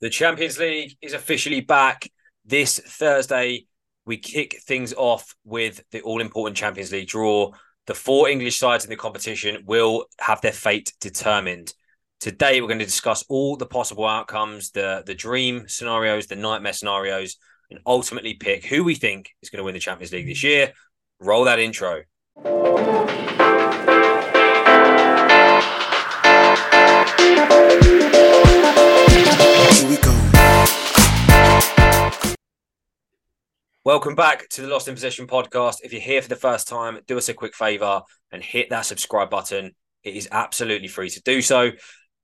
The Champions League is officially back this Thursday. We kick things off with the all important Champions League draw. The four English sides in the competition will have their fate determined. Today, we're going to discuss all the possible outcomes, the, the dream scenarios, the nightmare scenarios, and ultimately pick who we think is going to win the Champions League this year. Roll that intro. Welcome back to the Lost in Possession podcast. If you're here for the first time, do us a quick favor and hit that subscribe button. It is absolutely free to do so.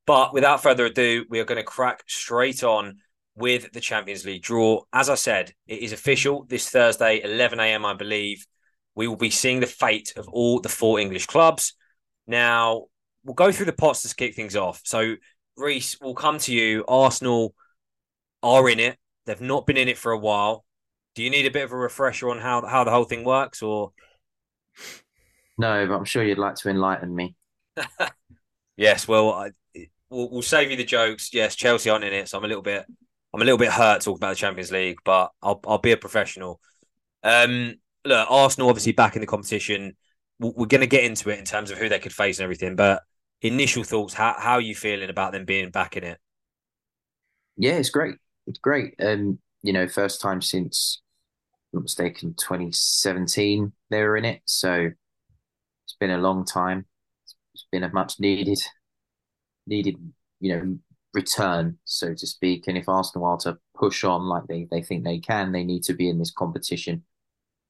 But without further ado, we are going to crack straight on with the Champions League draw. As I said, it is official this Thursday, 11 a.m., I believe. We will be seeing the fate of all the four English clubs. Now, we'll go through the pots to kick things off. So, Reese, we'll come to you. Arsenal are in it. They've not been in it for a while do you need a bit of a refresher on how how the whole thing works, or no? But I'm sure you'd like to enlighten me. yes, well, I, we'll, we'll save you the jokes. Yes, Chelsea aren't in it, so I'm a little bit I'm a little bit hurt talking about the Champions League, but I'll I'll be a professional. Um, look, Arsenal obviously back in the competition. We're going to get into it in terms of who they could face and everything, but initial thoughts, how how are you feeling about them being back in it? Yeah, it's great. It's great. Um, you know, first time since not mistaken, 2017 they were in it. So it's been a long time. It's been a much needed, needed, you know, return, so to speak. And if Arsenal are to push on like they, they think they can, they need to be in this competition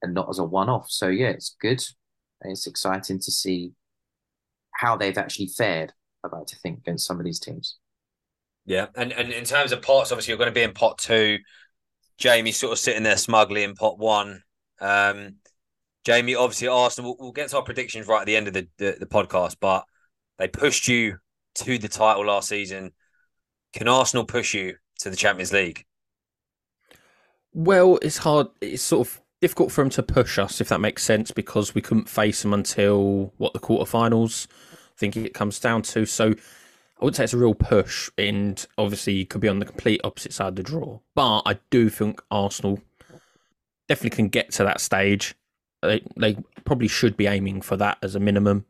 and not as a one off. So yeah, it's good. It's exciting to see how they've actually fared, I'd like to think, against some of these teams. Yeah. And and in terms of pots, obviously you're going to be in pot two. Jamie sort of sitting there smugly in pot one. Um, Jamie, obviously, Arsenal. We'll, we'll, get to our predictions right at the end of the, the, the podcast, but they pushed you to the title last season. Can Arsenal push you to the Champions League? Well, it's hard. It's sort of difficult for them to push us, if that makes sense, because we couldn't face them until what the quarterfinals. I think it comes down to. So I wouldn't say it's a real push, and obviously you could be on the complete opposite side of the draw. But I do think Arsenal definitely can get to that stage. They, they probably should be aiming for that as a minimum.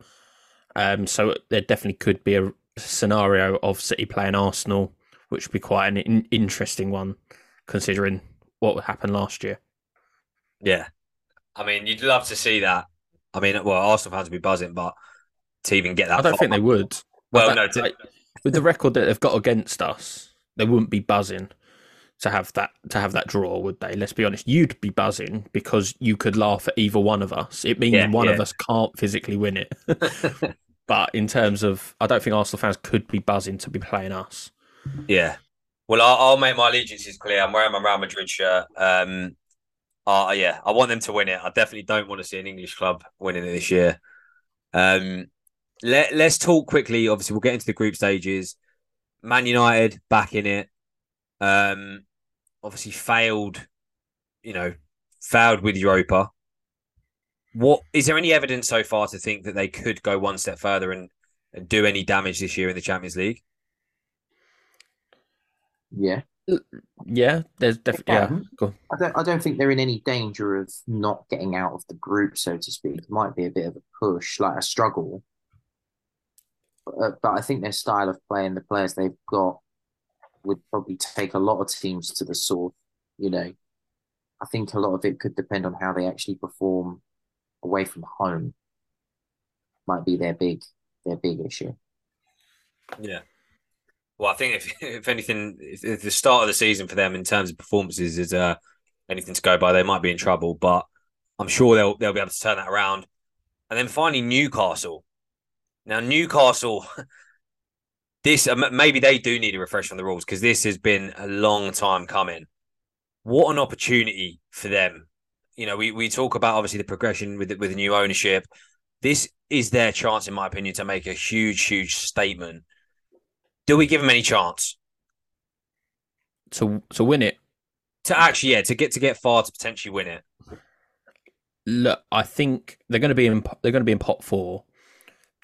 Um, so there definitely could be a scenario of City playing Arsenal, which would be quite an in- interesting one, considering what happened last year. Yeah, I mean, you'd love to see that. I mean, well, Arsenal fans would be buzzing, but to even get that, I don't far, think they would. Well, that, no, to, like, with the record that they've got against us, they wouldn't be buzzing to have that to have that draw, would they? Let's be honest. You'd be buzzing because you could laugh at either one of us. It means yeah, one yeah. of us can't physically win it. but in terms of, I don't think Arsenal fans could be buzzing to be playing us. Yeah. Well, I'll, I'll make my allegiances clear. I'm wearing my Real Madrid shirt. Um, uh, yeah, I want them to win it. I definitely don't want to see an English club winning it this year. Um, let Let's talk quickly. Obviously, we'll get into the group stages. Man United back in it. Um, obviously failed. You know, failed with Europa. What is there any evidence so far to think that they could go one step further and, and do any damage this year in the Champions League? Yeah, yeah. There's definitely yeah. I don't. I don't think they're in any danger of not getting out of the group, so to speak. It might be a bit of a push, like a struggle, uh, but I think their style of play and the players they've got would probably take a lot of teams to the sword. You know, I think a lot of it could depend on how they actually perform away from home. Might be their big their big issue. Yeah. Well, I think if if anything, if the start of the season for them in terms of performances is uh, anything to go by, they might be in trouble. But I'm sure they'll they'll be able to turn that around. And then finally, Newcastle. Now, Newcastle, this uh, maybe they do need a refresh on the rules because this has been a long time coming. What an opportunity for them. You know, we, we talk about obviously the progression with with the new ownership. This is their chance, in my opinion, to make a huge, huge statement. Do we give them any chance to to win it? To actually, yeah, to get to get far to potentially win it. Look, I think they're going to be in they're going to be in pot four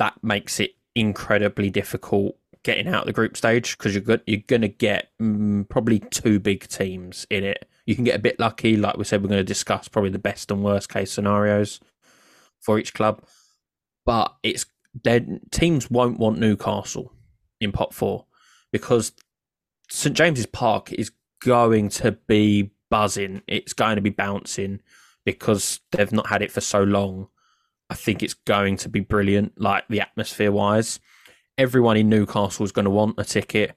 that makes it incredibly difficult getting out of the group stage because you're you're going to get mm, probably two big teams in it. You can get a bit lucky, like we said. We're going to discuss probably the best and worst case scenarios for each club, but it's teams won't want Newcastle in pot four because St James's Park is going to be buzzing. It's going to be bouncing because they've not had it for so long. I think it's going to be brilliant, like the atmosphere wise. Everyone in Newcastle is going to want a ticket.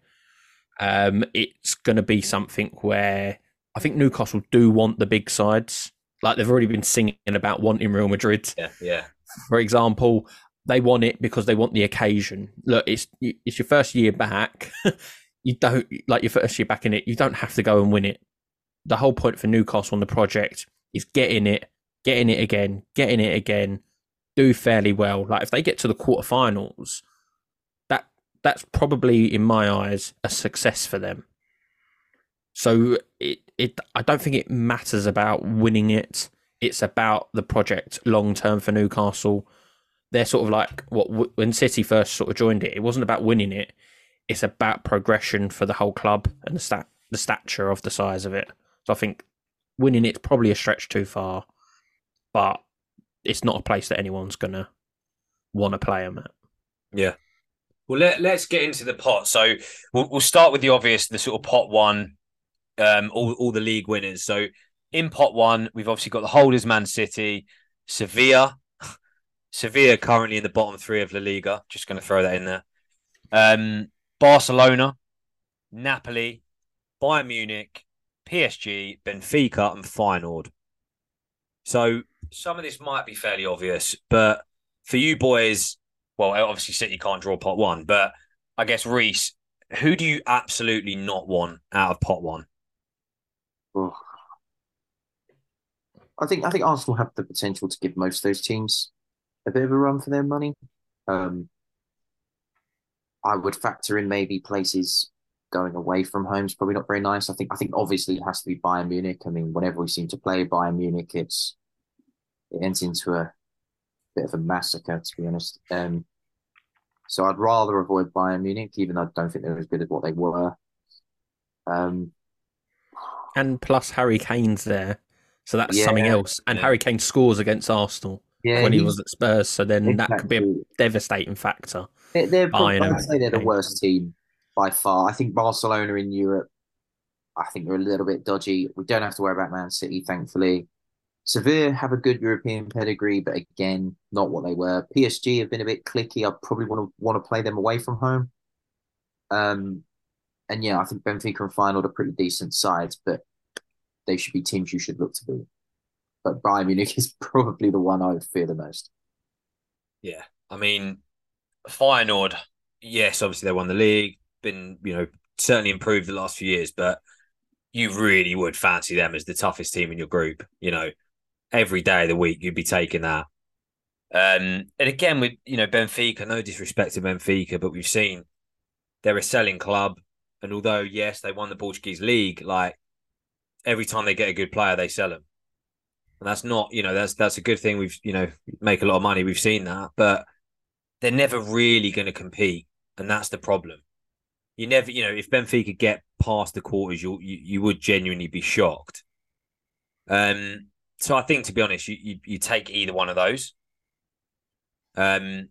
Um, it's going to be something where I think Newcastle do want the big sides. Like they've already been singing about wanting Real Madrid. Yeah, yeah. For example, they want it because they want the occasion. Look, it's it's your first year back. you don't like your first year back in it. You don't have to go and win it. The whole point for Newcastle on the project is getting it, getting it again, getting it again, do fairly well. Like if they get to the quarterfinals, that that's probably in my eyes a success for them. So it it I don't think it matters about winning it. It's about the project long term for Newcastle. They're sort of like what when City first sort of joined it. It wasn't about winning it. It's about progression for the whole club and the stat the stature of the size of it. So I think winning it's probably a stretch too far, but it's not a place that anyone's gonna want to play them at. Yeah. Well, let, let's get into the pot. So we'll, we'll start with the obvious, the sort of pot one, um, all, all the league winners. So in pot one, we've obviously got the holders, Man City, Sevilla. Sevilla currently in the bottom three of La Liga. Just going to throw that in there. Um, Barcelona, Napoli, Bayern Munich, PSG, Benfica, and Feyenoord. So some of this might be fairly obvious, but for you boys, well, obviously City can't draw pot one, but I guess Reese, who do you absolutely not want out of pot one? I think I think Arsenal have the potential to give most of those teams a bit of a run for their money. Um, I would factor in maybe places going away from home is probably not very nice. I think I think obviously it has to be Bayern Munich. I mean, whenever we seem to play Bayern Munich, it's it ends into a bit of a massacre, to be honest. Um, so I'd rather avoid Bayern Munich, even though I don't think they're as good as what they were. Um, and plus Harry Kane's there, so that's yeah, something else. And yeah. Harry Kane scores against Arsenal yeah, when he was at Spurs, so then exactly. that could be a devastating factor. They're, they're probably, I'd say they're the worst team by far. I think Barcelona in Europe, I think they're a little bit dodgy. We don't have to worry about Man City, thankfully. Sevilla have a good European pedigree, but again, not what they were. PSG have been a bit clicky. I probably want to want to play them away from home. Um, and yeah, I think Benfica and Feyenoord are pretty decent sides, but they should be teams you should look to be. But Bayern Munich is probably the one I would fear the most. Yeah, I mean, Feyenoord. Yes, obviously they won the league been, you know, certainly improved the last few years, but you really would fancy them as the toughest team in your group. You know, every day of the week you'd be taking that. Um, and again, with you know Benfica, no disrespect to Benfica, but we've seen they're a selling club, and although yes, they won the Portuguese league, like every time they get a good player, they sell them, and that's not you know that's that's a good thing. We've you know make a lot of money. We've seen that, but they're never really going to compete, and that's the problem you never, you know, if Benfica get past the quarters, you you, you would genuinely be shocked. Um, so I think to be honest, you, you, you take either one of those. Um,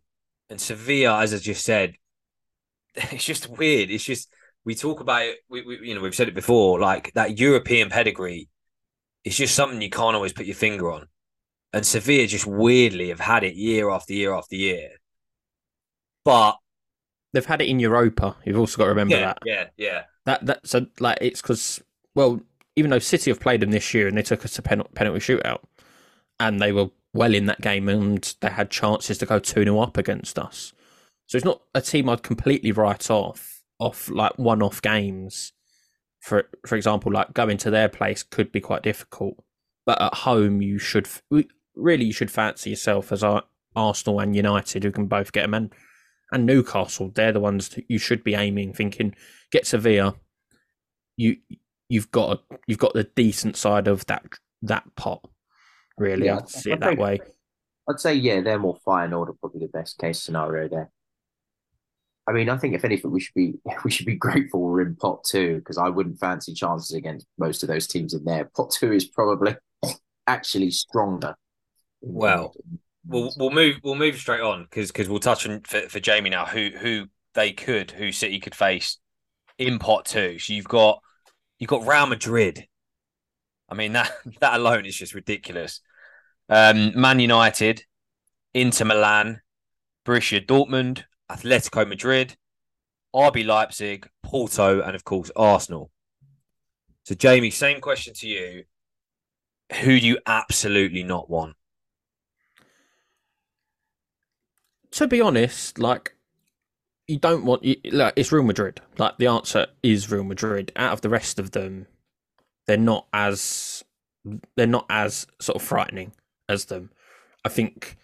and Sevilla, as I just said, it's just weird. It's just we talk about it. We, we you know we've said it before, like that European pedigree. It's just something you can't always put your finger on. And Sevilla just weirdly have had it year after year after year. But they've had it in Europa. You've also got to remember yeah, that. Yeah, yeah. That that so like it's because well, even though City have played them this year and they took us to pen- penalty shootout, and they were well in that game and they had chances to go two 0 up against us. So it's not a team I'd completely write off off like one off games. For for example, like going to their place could be quite difficult, but at home you should really you should fancy yourself as Arsenal and United who can both get them. And and Newcastle, they're the ones that you should be aiming, thinking get Sevilla. You you've got a, you've got the decent side of that that pot. Really, yeah, I'd see it that way. I'd say, way. I'd say yeah, they're more Feyenoord, probably the best case scenario there. 'Cause I think i would say yeah they are more fine order probably the best case scenario there. 'Cause I think i would say yeah they are more fine order probably the best case scenario there I mean, I think if anything, we should be we should be grateful we're in pot two because I wouldn't fancy chances against most of those teams in there. Pot two is probably actually stronger. Well, we'll we'll move we'll move straight on because because we'll touch on for, for Jamie now who who they could who City could face in pot two. So you've got you've got Real Madrid. I mean that that alone is just ridiculous. Um, Man United, Inter Milan, Borussia Dortmund, Atletico Madrid, RB Leipzig, Porto, and of course Arsenal. So Jamie, same question to you. Who do you absolutely not want? To be honest, like you don't want you, like it's Real Madrid. Like the answer is Real Madrid. Out of the rest of them, they're not as they're not as sort of frightening as them. I think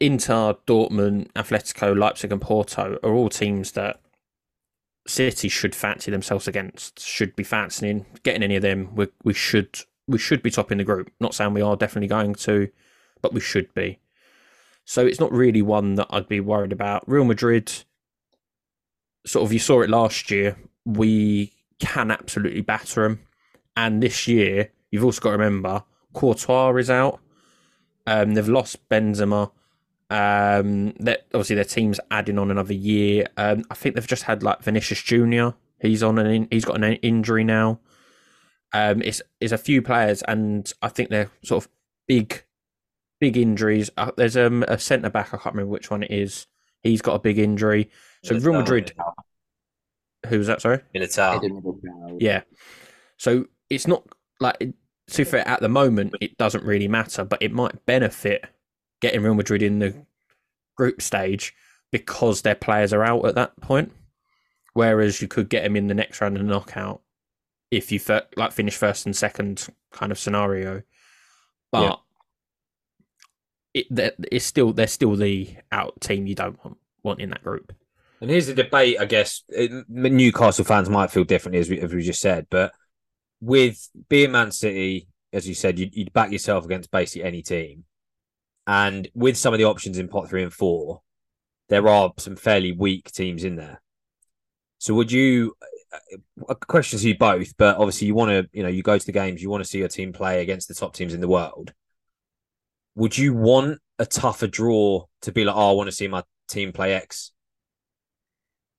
Inter, Dortmund, Atletico, Leipzig, and Porto are all teams that City should fancy themselves against. Should be fancying getting any of them. We we should we should be topping the group. Not saying we are definitely going to, but we should be. So it's not really one that I'd be worried about. Real Madrid, sort of, you saw it last year. We can absolutely batter them, and this year you've also got to remember Courtois is out. Um, they've lost Benzema. Um, obviously their team's adding on another year. Um, I think they've just had like Vinicius Junior. He's on an in, he's got an injury now. Um, it's it's a few players, and I think they're sort of big, big injuries. Uh, there's um, a centre back. I can't remember which one it is. He's got a big injury. So Real Madrid. Who's that? Sorry, Militao. Yeah. So it's not like to fair at the moment it doesn't really matter, but it might benefit getting Real Madrid in the group stage because their players are out at that point. Whereas you could get them in the next round of knockout if you like finish first and second kind of scenario. But yeah. It it's still they're still the out team you don't want want in that group. And here's the debate, I guess. Newcastle fans might feel differently, as we, as we just said, but with being Man City, as you said, you'd, you'd back yourself against basically any team. And with some of the options in pot three and four, there are some fairly weak teams in there. So would you uh, a question to you both, but obviously you want to, you know, you go to the games, you want to see your team play against the top teams in the world. Would you want a tougher draw to be like, oh, I want to see my team play X?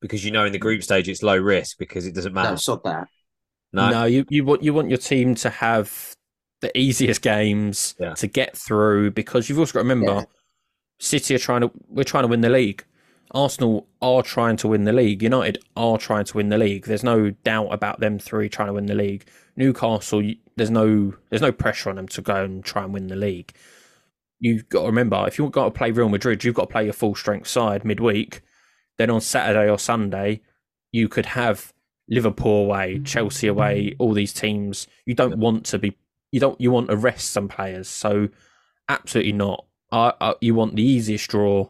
Because you know in the group stage it's low risk because it doesn't matter. No, stop that. No, no, you, you want you want your team to have the easiest games yeah. to get through because you've also got to remember yeah. City are trying to we're trying to win the league. Arsenal are trying to win the league. United are trying to win the league. There's no doubt about them three trying to win the league. Newcastle, there's no there's no pressure on them to go and try and win the league. You've got to remember if you've got to play Real Madrid, you've got to play your full strength side midweek. Then on Saturday or Sunday, you could have Liverpool away, Chelsea away, all these teams. You don't want to be. You don't. You want to rest some players. So absolutely not. I, I, you want the easiest draw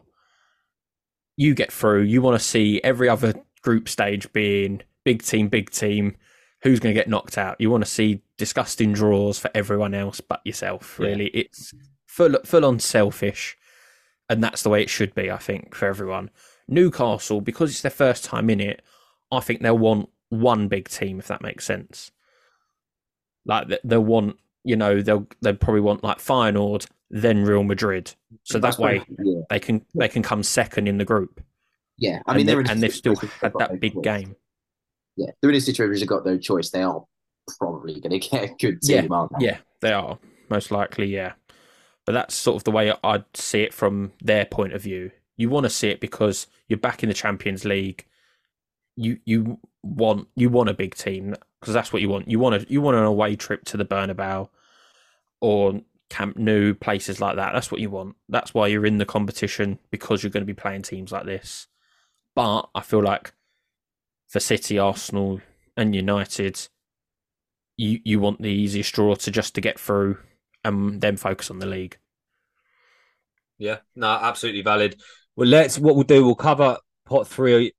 you get through. You want to see every other group stage being big team, big team. Who's going to get knocked out? You want to see disgusting draws for everyone else but yourself. Really, yeah. it's full full on selfish, and that's the way it should be. I think for everyone. Newcastle, because it's their first time in it, I think they'll want one big team if that makes sense. Like they'll want, you know, they'll they'll probably want like Feyenoord, then Real Madrid. So that way yeah. they can they can come second in the group. Yeah, I mean, and, they, and they've still had that big choice. game. Yeah, they're in a situation they've got no choice. They are probably going to get a good team, yeah. aren't they? Yeah, they are most likely. Yeah, but that's sort of the way I'd see it from their point of view. You want to see it because you're back in the Champions League. You you want you want a big team because that's what you want. You want a you want an away trip to the Bernabeu or Camp Nou, places like that. That's what you want. That's why you're in the competition because you're going to be playing teams like this. But I feel like for City, Arsenal, and United, you you want the easiest draw to just to get through and then focus on the league. Yeah, no, absolutely valid. Well, let's what we'll do. We'll cover pot three,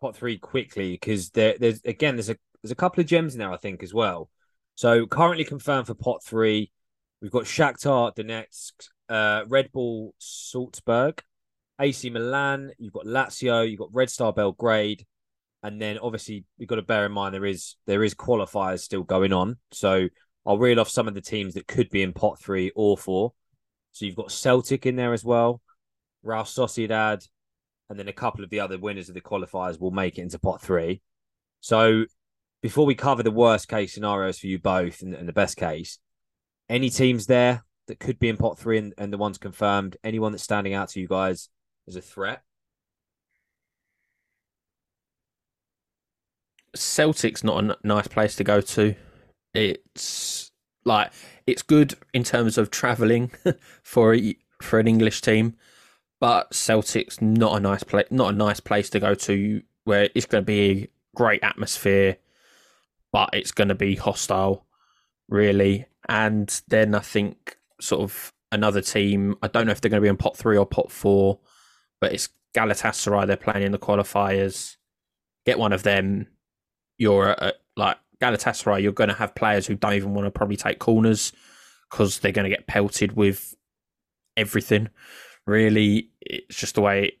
pot three quickly because there, there's again there's a there's a couple of gems in there I think as well. So currently confirmed for pot three. We've got Shakhtar Donetsk, uh, Red Bull Salzburg, AC Milan, you've got Lazio, you've got Red Star Belgrade, and then obviously you've got to bear in mind there is there is qualifiers still going on. So I'll reel off some of the teams that could be in pot three or four. So you've got Celtic in there as well, Real Sociedad, and then a couple of the other winners of the qualifiers will make it into pot three. So before we cover the worst case scenarios for you both and, and the best case, any teams there that could be in pot three and, and the ones confirmed, anyone that's standing out to you guys as a threat? Celtic's not a n- nice place to go to. It's like it's good in terms of travelling for a, for an English team, but Celtic's not a nice place. Not a nice place to go to where it's going to be a great atmosphere, but it's going to be hostile, really. And then I think sort of another team. I don't know if they're going to be in pot three or pot four, but it's Galatasaray. They're playing in the qualifiers. Get one of them. You're a, like Galatasaray. You're going to have players who don't even want to probably take corners because they're going to get pelted with everything. Really, it's just the way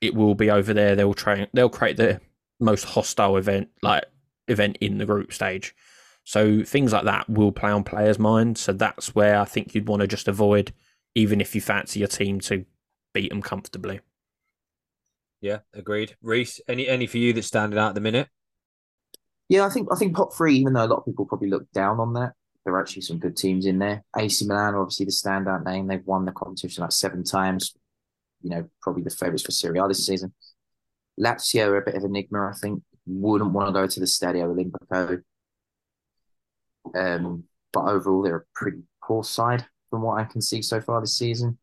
it will be over there. They'll try. They'll create the most hostile event, like event in the group stage. So things like that will play on players' minds. So that's where I think you'd want to just avoid, even if you fancy your team to beat them comfortably. Yeah, agreed. Reese, any any for you that's standing out at the minute? Yeah, I think I think pot three, even though a lot of people probably look down on that, there are actually some good teams in there. AC Milan, are obviously the standout name. They've won the competition like seven times. You know, probably the favourites for Serie A this season. Lazio are a bit of enigma, I think. Wouldn't want to go to the Stadio Olimpico. Um, but overall, they're a pretty poor side from what I can see so far this season.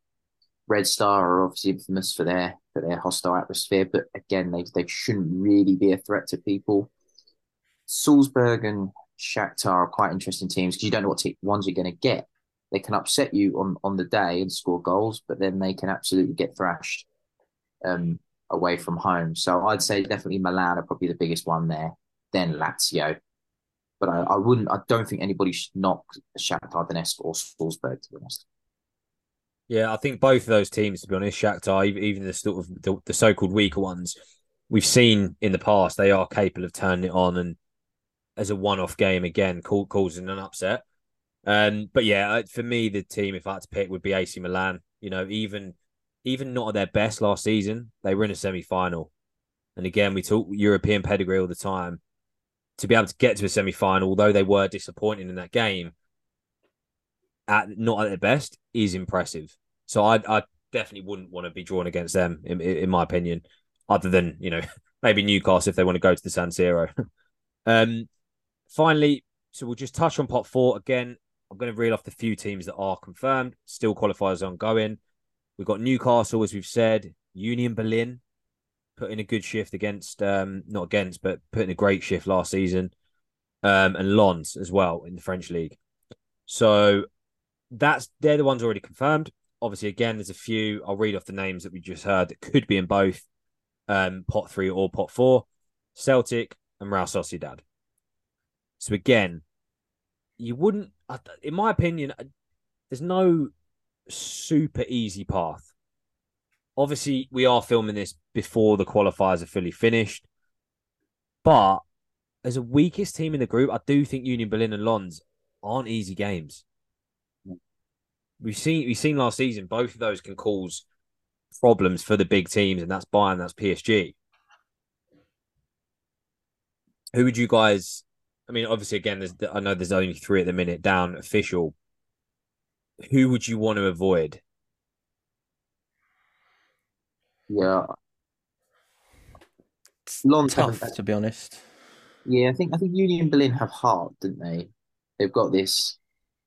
Red Star are obviously infamous for their for their hostile atmosphere, but again, they they shouldn't really be a threat to people. Salzburg and Shakhtar are quite interesting teams because you don't know what ones you're going to get. They can upset you on on the day and score goals, but then they can absolutely get thrashed um, away from home. So I'd say definitely Milan are probably the biggest one there. Then Lazio, but I, I wouldn't. I don't think anybody should knock Shakhtar Donetsk or Salzburg to be honest. Yeah, I think both of those teams, to be honest, Shakhtar, even the sort of the, the so-called weaker ones, we've seen in the past they are capable of turning it on and as a one-off game again, causing an upset. Um, but yeah, for me, the team, if I had to pick, would be AC Milan. You know, even even not at their best last season, they were in a semi-final, and again, we talk European pedigree all the time. To be able to get to a semi-final, although they were disappointing in that game, at not at their best, is impressive. So I, I definitely wouldn't want to be drawn against them, in, in my opinion. Other than you know maybe Newcastle if they want to go to the San Siro. um, finally, so we'll just touch on pot four again. I'm going to reel off the few teams that are confirmed. Still qualifiers ongoing. We've got Newcastle, as we've said, Union Berlin putting a good shift against, um, not against, but putting a great shift last season, um, and Lens as well in the French league. So that's they're the ones already confirmed. Obviously, again, there's a few. I'll read off the names that we just heard that could be in both um, pot three or pot four: Celtic and Real Sociedad. So again, you wouldn't, in my opinion, uh, there's no super easy path. Obviously, we are filming this before the qualifiers are fully finished, but as a weakest team in the group, I do think Union Berlin and Lens aren't easy games. We've seen we've seen last season both of those can cause problems for the big teams, and that's Bayern, that's PSG. Who would you guys I mean, obviously, again, there's I know there's only three at the minute down official. Who would you want to avoid? Yeah, Long tough to be honest. Yeah, I think I think Union Berlin have heart, didn't they? They've got this.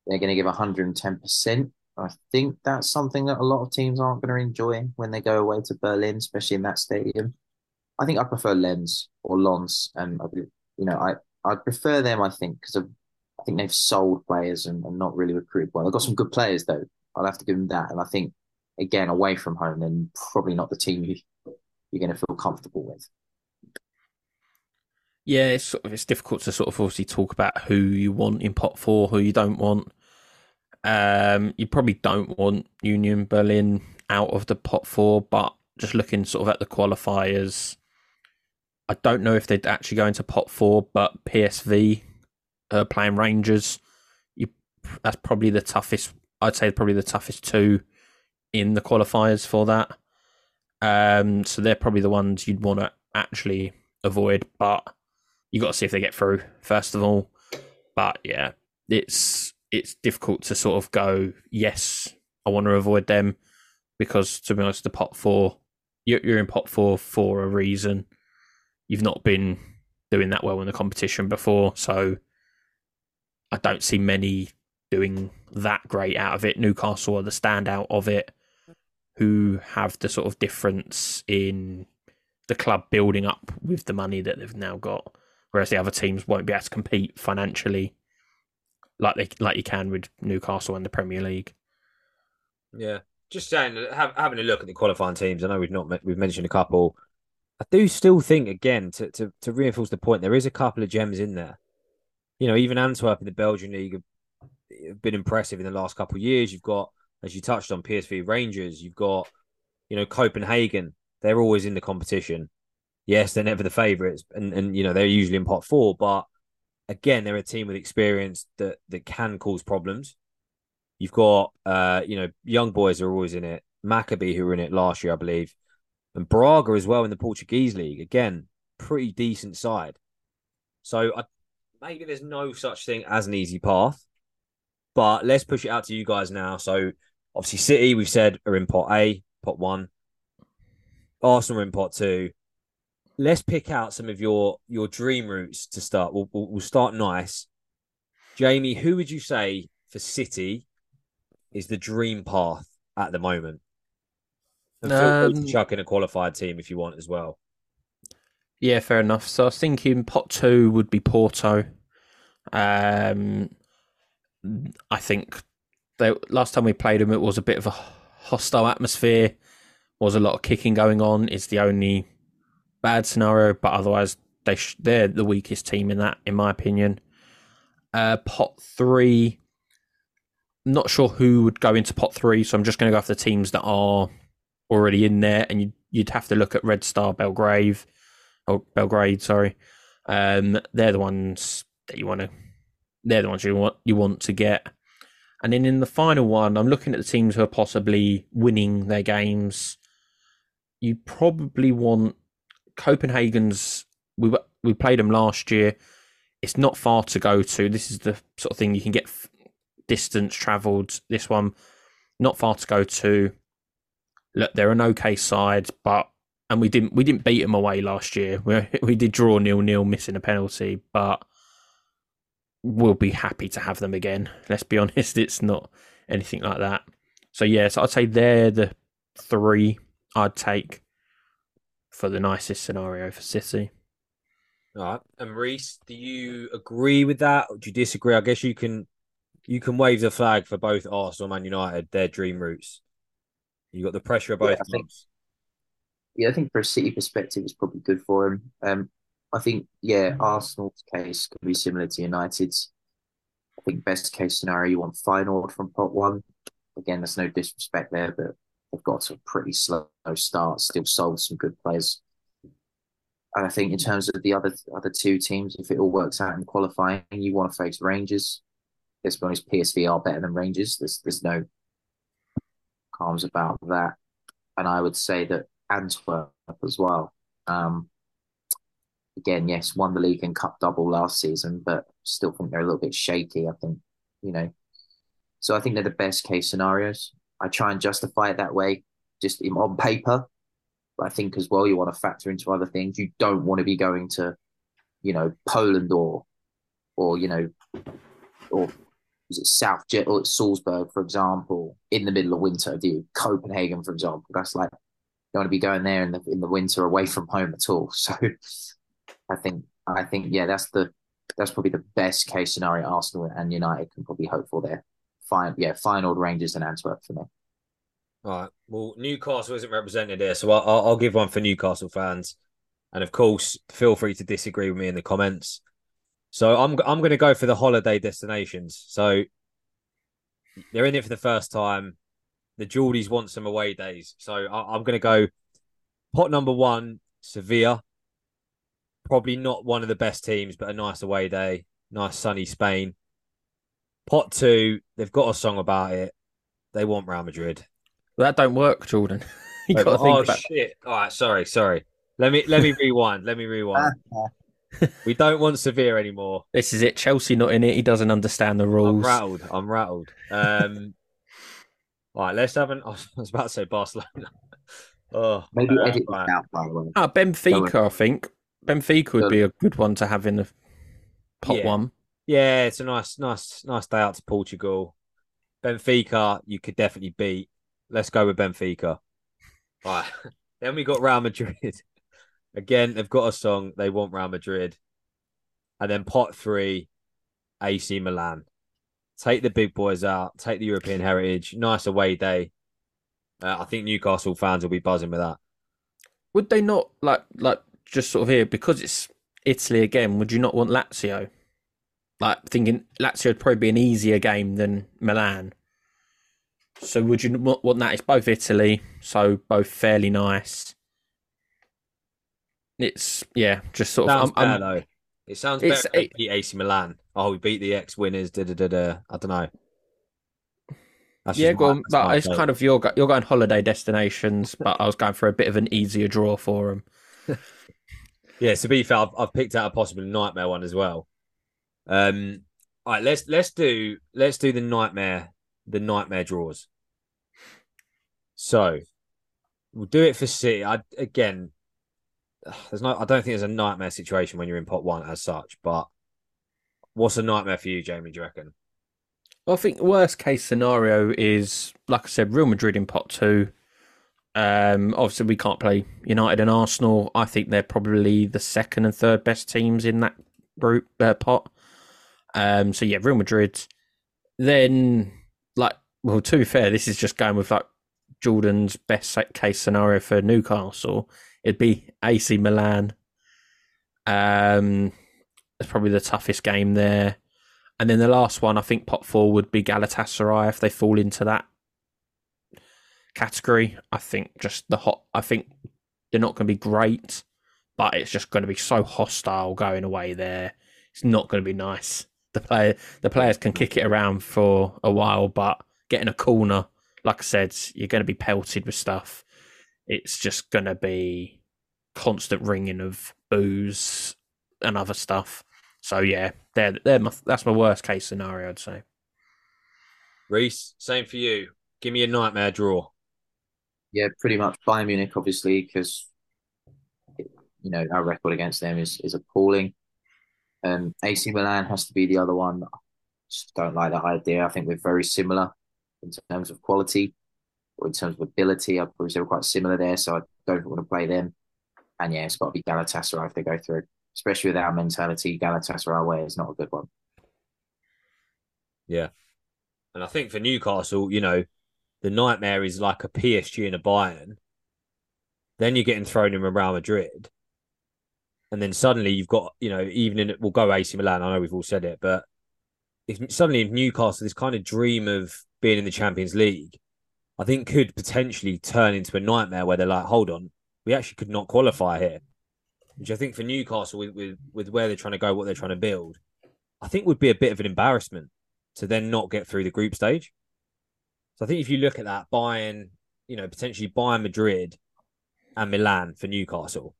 They're going to give 110 percent. I think that's something that a lot of teams aren't going to enjoy when they go away to Berlin, especially in that stadium. I think I prefer Lens or Lens, and you know, I I'd prefer them, I think, because I think they've sold players and, and, not really recruited well. They've got some good players, though. I'll have to give them that. And I think, again, away from home, then probably not the team you, you're going to feel comfortable with. Yeah, it's sort of, it's difficult to sort of obviously talk about who you want in pot four, who you don't want. Um, you probably don't want Union Berlin out of the pot four, but just looking sort of at the qualifiers, I don't know if they'd actually go into pot four, but PSV uh, playing Rangers, you that's probably the toughest. I'd say probably the toughest two in the qualifiers for that. Um, so they're probably the ones you'd want to actually avoid, but you got to see if they get through first of all. But yeah, it's it's difficult to sort of go yes, I want to avoid them because to be honest, the pot four you're, you're in pot four for a reason. You've not been doing that well in the competition before, so I don't see many doing that great out of it. Newcastle are the standout of it, who have the sort of difference in the club building up with the money that they've now got, whereas the other teams won't be able to compete financially like they like you can with Newcastle and the Premier League. Yeah, just saying, have, having a look at the qualifying teams. I know we've not we've mentioned a couple. I do still think again to, to to reinforce the point, there is a couple of gems in there. You know, even Antwerp in the Belgian league have, been impressive in the last couple of years. You've got, as you touched on, PSV Rangers. You've got, you know, Copenhagen. They're always in the competition. Yes, they're never the favourites, and and you know they're usually in pot four, but again, they're a team with experience that that can cause problems. You've got, uh, you know, young boys are always in it. Maccabi, who were in it last year, I believe, and Braga as well in the Portuguese league. Again, pretty decent side. So I, maybe there's no such thing as an easy path, but let's push it out to you guys now. So obviously, City, we've said, are in pot A, pot one. Arsenal are in pot two. Let's pick out some of your your dream routes to start. We'll, we'll, we'll start nice. Jamie, who would you say for City is the dream path at the moment? And feel free Um, chuck in a qualified team if you want as well. Yeah, fair enough. So I was thinking pot two would be Porto. Um, I think they last time we played them, it was a bit of a hostile atmosphere. Was a lot of kicking going on. It's the only bad scenario, but otherwise they sh- they're the weakest team in that, in my opinion. Uh, pot three. Not sure who would go into pot three, so I'm just going to go for the teams that are already in there, and you'd, you'd have to look at Red Star Belgrade or Belgrade, sorry. Um, they're the ones that you want to. They're the ones you want you want to get. And then in the final one, I'm looking at the teams who are possibly winning their games. You probably want Copenhagen's. We were- we played them last year. It's not far to go to. This is the sort of thing you can get f- distance travelled. This one, not far to go to. Look, they're an okay side, but and we didn't we didn't beat them away last year. We we did draw nil nil, missing a penalty, but we'll be happy to have them again. Let's be honest, it's not anything like that. So yes, I'd say they're the three I'd take for the nicest scenario for City. All right. And Reese, do you agree with that? Or do you disagree? I guess you can you can wave the flag for both Arsenal and Man United, their dream routes. You got the pressure of both Yeah, I think- clubs. Yeah, I think for a City perspective, it's probably good for him. Um, I think, yeah, Arsenal's case could be similar to United's. I think best case scenario, you want Feyenoord from pot one. Again, there's no disrespect there, but they've got a pretty slow start, still sold some good players. And I think in terms of the other other two teams, if it all works out in qualifying, you want to face Rangers. Let's be honest, PSV are better than Rangers. There's there's no qualms about that. And I would say that Antwerp as well. Um, again, yes, won the league and cup double last season, but still think they're a little bit shaky. I think, you know, so I think they're the best case scenarios. I try and justify it that way, just on paper. But I think as well, you want to factor into other things. You don't want to be going to, you know, Poland or, or you know, or is it Shakhtar or Salzburg, for example, in the middle of winter? Do you Copenhagen, for example? That's like don't want to be going there in the in the winter away from home at all. So I think I think yeah, that's the that's probably the best case scenario Arsenal and United can probably hope for there. Fine, yeah, Feyenoord Rangers and Antwerp for me. All right. Well, Newcastle isn't represented here, so I'll, I'll give one for Newcastle fans. And of course, feel free to disagree with me in the comments. So I'm I'm going to go for the holiday destinations. So they're in it for the first time. The Geordies want some away days, so I, I'm going to go pot number one, Sevilla. Probably not one of the best teams, but a nice away day. Nice sunny Spain. Pot two, they've got a song about it. They want Real Madrid. Well, that don't work, Jordan. you got to oh think oh, about. shit! All right, sorry, sorry. Let me let me rewind. Let me rewind. we don't want Sevilla anymore. This is it. Chelsea not in it. He doesn't understand the rules. I'm rattled. I'm rattled. Um, all right, let's have an. I was about to say Barcelona. oh, Maybe uh, edit right. that out, by the way. Ah, Benfica, I think. Benfica would be a good one to have in the pot Yeah. one. Yeah, it's a nice, nice, nice day out to Portugal. Benfica, you could definitely beat. Let's go with Benfica. All right. Then we got Real Madrid. Again, they've got a song. They want Real Madrid. And then pot three, AC Milan. Take the big boys out. Take the European heritage. Nice away day. Uh, I think Newcastle fans will be buzzing with that. Would they not like like just sort of here because it's Italy again? Would you not want Lazio? Like thinking Lazio would probably be an easier game than Milan. So would you not want that? It's both Italy, so both fairly nice. It's yeah, just sort of. I'm- I'm- though. It sounds better. it- beat AC Milan. Oh, we beat the ex winners. Da da da da. I don't know. That's yeah, go on. But it's kind of you're you're going holiday destinations, but I was going for a bit of an easier draw for them. Yeah, to be fair, I've, I've picked out a possible nightmare one as well. Um, all right, let's let's do let's do the nightmare the nightmare draws. So we'll do it for City. I again, there's no. I don't think there's a nightmare situation when you're in pot one as such. But what's a nightmare for you, Jamie? Do you reckon? Well, I think worst case scenario is, like I said, Real Madrid in pot two. Um, obviously, we can't play United and Arsenal. I think they're probably the second and third best teams in that group uh, pot. Um, so yeah, Real Madrid. Then, like, well, to be fair, this is just going with like Jordan's best case scenario for Newcastle. It'd be AC Milan. Um, it's probably the toughest game there. And then the last one, I think pot four would be Galatasaray if they fall into that category. I think just the hot. I think they're not going to be great, but it's just going to be so hostile going away there. It's not going to be nice. The player, the players can kick it around for a while, but getting a corner, like I said, you're going to be pelted with stuff. It's just going to be constant ringing of boos and other stuff. So yeah, they're, they're my, that's my worst case scenario. I'd say. Reese, same for you. Give me a nightmare draw. Yeah, pretty much Bayern Munich, obviously, because you know our record against them is is appalling. Um, AC Milan has to be the other one. I just don't like that idea. I think we're very similar in terms of quality or in terms of ability. I'd probably say we're quite similar there, so I don't want to play them. And yeah, it's got to be Galatasaray if they go through, especially with our mentality. Galatasaray away is not a good one. Yeah. And I think for Newcastle, you know, the nightmare is like a PSG and a Bayern. Then you're getting thrown in with Real Madrid. And then suddenly you've got, you know, even in we'll go AC Milan. I know we've all said it, but if suddenly if Newcastle, this kind of dream of being in the Champions League, I think could potentially turn into a nightmare where they're like, hold on, we actually could not qualify here. Which I think for Newcastle, with, with, with where they're trying to go, what they're trying to build, I think would be a bit of an embarrassment to then not get through the group stage. So I think if you look at that, Bayern, you know, potentially Bayern Madrid and Milan for Newcastle,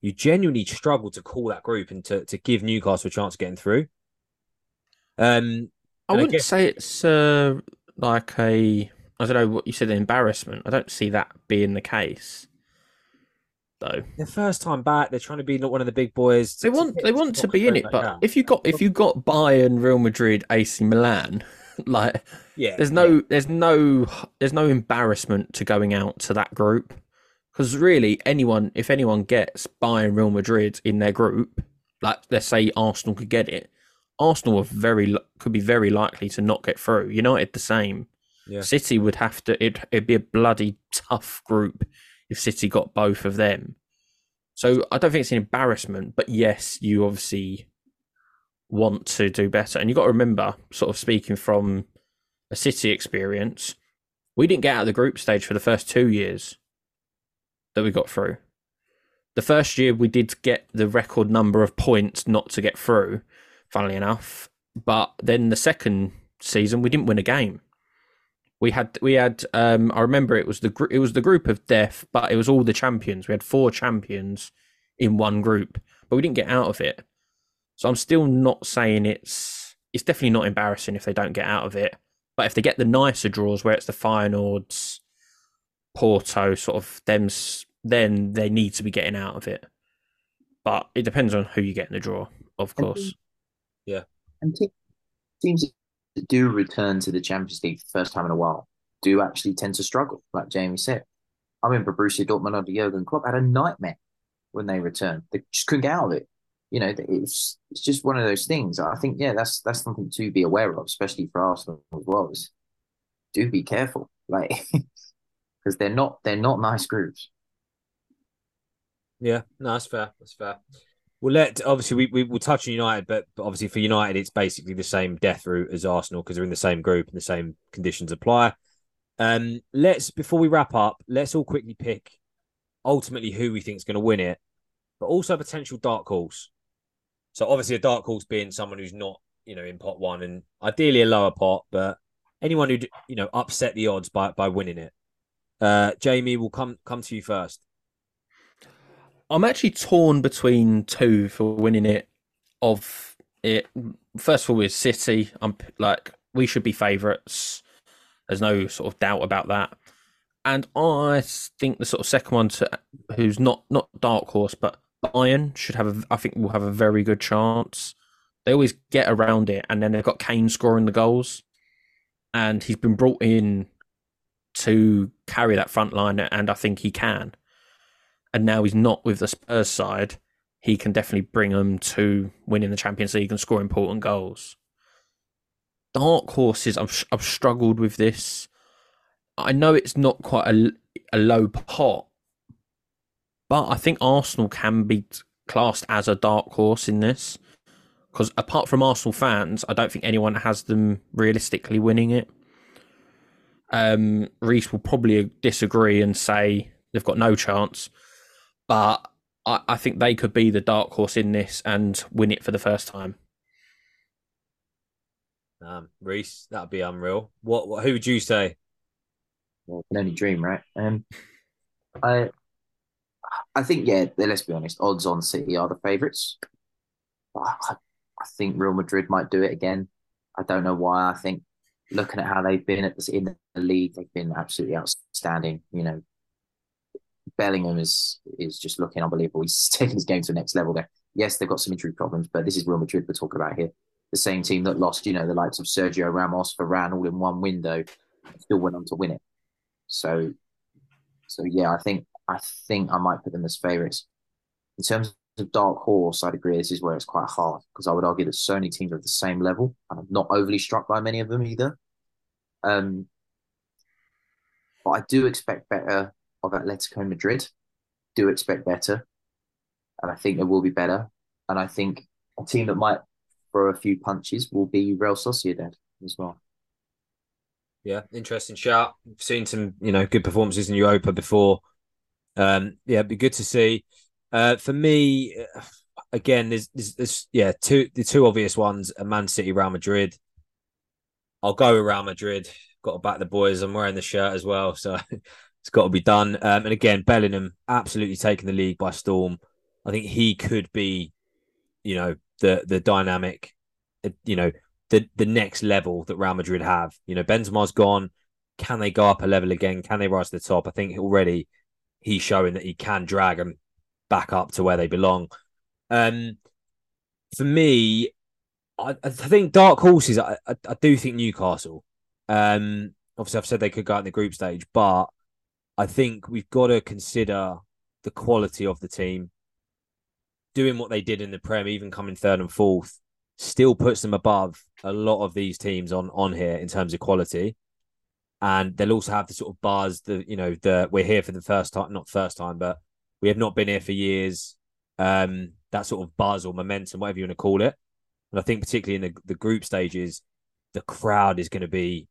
you genuinely struggle to call that group and to, to give Newcastle a chance of getting through. Um, I wouldn't guess- say it's uh, like a. I don't know what you said. Embarrassment. I don't see that being the case, though. The first time back, they're trying to be not one of the big boys. They want they want to be in it, but if you got if you got Bayern, Real Madrid, AC Milan, like yeah, there's no there's no there's no embarrassment to going out to that group because really anyone if anyone gets Bayern, Real Madrid in their group, like let's say Arsenal could get it, Arsenal are very could be very likely to not get through. United the same. Yeah. City would have to. It, it'd be a bloody tough group if City got both of them. So I don't think it's an embarrassment, but yes, you obviously want to do better, and you've got to remember, sort of speaking from a City experience, we didn't get out of the group stage for the first two years. that we got through. The first year we did get the record number of points not to get through, funnily enough. But then the second season we didn't win a game. We had we had um I remember it was the gr- it was the group of death, but it was all the champions. We had four champions in one group, but we didn't get out of it. So I'm still not saying it's it's definitely not embarrassing if they don't get out of it. But if they get the nicer draws where it's the Feyenoords, Porto, sort of them, then they need to be getting out of it. But it depends on who you get in the draw, of course. Yeah. And te- teams that do return to the Champions League for the first time in a while do actually tend to struggle, like Jamie said. I remember Borussia Dortmund under Jurgen Klopp had a nightmare when they returned. They just couldn't get out of it. You know, it's it's just one of those things. I think, yeah, that's that's something to be aware of, especially for Arsenal as well. Is do be careful, like because they're not they're not nice groups. Yeah, no, that's fair. That's fair. We'll let obviously we, we will touch on United, but, but obviously for United it's basically the same death route as Arsenal because they're in the same group and the same conditions apply. Um, let's before we wrap up, let's all quickly pick ultimately who we think is going to win it, but also potential dark horse. So obviously a dark horse being someone who's not you know in pot one and ideally a lower pot, but anyone who you know upset the odds by by winning it. Uh, Jamie, will come come to you first. I'm actually torn between two for winning it. Of it, first of all, is City. I'm like we should be favourites. There's no sort of doubt about that. And I think the sort of second one to who's not not dark horse, but Bayern should have. A, I think will have a very good chance. They always get around it, and then they've got Kane scoring the goals, and he's been brought in to carry that front line, and I think he can and now he's not with the Spurs side, he can definitely bring them to winning the Champions League and score important goals. Dark horses, I've I've struggled with this. I know it's not quite a, a low pot, but I think Arsenal can be classed as a dark horse in this. Because apart from Arsenal fans, I don't think anyone has them realistically winning it. Um, Reese will probably disagree and say they've got no chance but I, I think they could be the dark horse in this and win it for the first time. Um, Reese, that'd be unreal. What, what? Who would you say? Well, can only dream, right? Um, I, I think yeah. Let's be honest. Odds on City are the favourites. I, I think Real Madrid might do it again. I don't know why. I think looking at how they've been at the, in the league, they've been absolutely outstanding. You know, Bellingham is is just looking unbelievable. He's taking his game to the next level there. Yes, they've got some injury problems, but this is Real Madrid we're talking about here. The same team that lost, you know, the likes of Sergio Ramos, Varane, all in one window, still went on to win it. So, so yeah, I think I think I might put them as favourites. In terms of dark horse, I'd agree. This is where it's quite hard because I would argue that so many teams are at the same level. I'm not overly struck by many of them either. Um, but I do expect better of Atletico Madrid. Do expect better, and I think they will be better. And I think a team that might throw a few punches will be Real Sociedad as well. Yeah, interesting shout. I've seen some, you know, good performances in Europa before. Um, yeah, it'd be good to see. Uh, for me, again, there's, there's, there's, yeah, two the two obvious ones: are Man City, Real Madrid. I'll go with Real Madrid. Got to back the boys. I'm wearing the shirt as well, so it's got to be done. Um, and again, Bellingham absolutely taking the league by storm. I think he could be, you know, the the dynamic, uh, you know, the the next level that Real Madrid have. You know, Benzema's gone. Can they go up a level again? Can they rise to the top? I think already he's showing that he can drag them back up to where they belong. Um, for me, I, I think dark horses. I, I, I do think Newcastle. Um, obviously, I've said they could go out in the group stage, but I think we've got to consider the quality of the team. Doing what they did in the Prem, even coming third and fourth, still puts them above a lot of these teams on on here in terms of quality. And they'll also have the sort of buzz, the you know, the we're here for the first time, not first time, but we have not been here for years. Um, that sort of buzz or momentum, whatever you want to call it. And I think particularly in the, the group stages, the crowd is going to be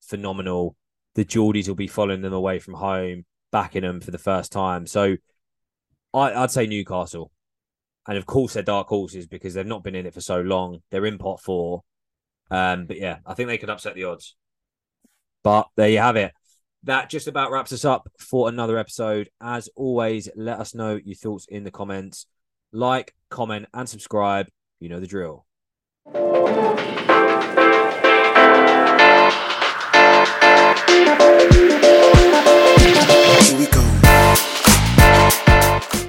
phenomenal the Geordies will be following them away from home. backing them for the first time. So I, I'd say Newcastle. And of course, they're dark horses because they've not been in it for so long. They're in pot four. Um, but yeah, I think they could upset the odds. But there you have it. That just about wraps us up for another episode. As always, let us know your thoughts in the comments. Like, comment, and subscribe. You know the drill.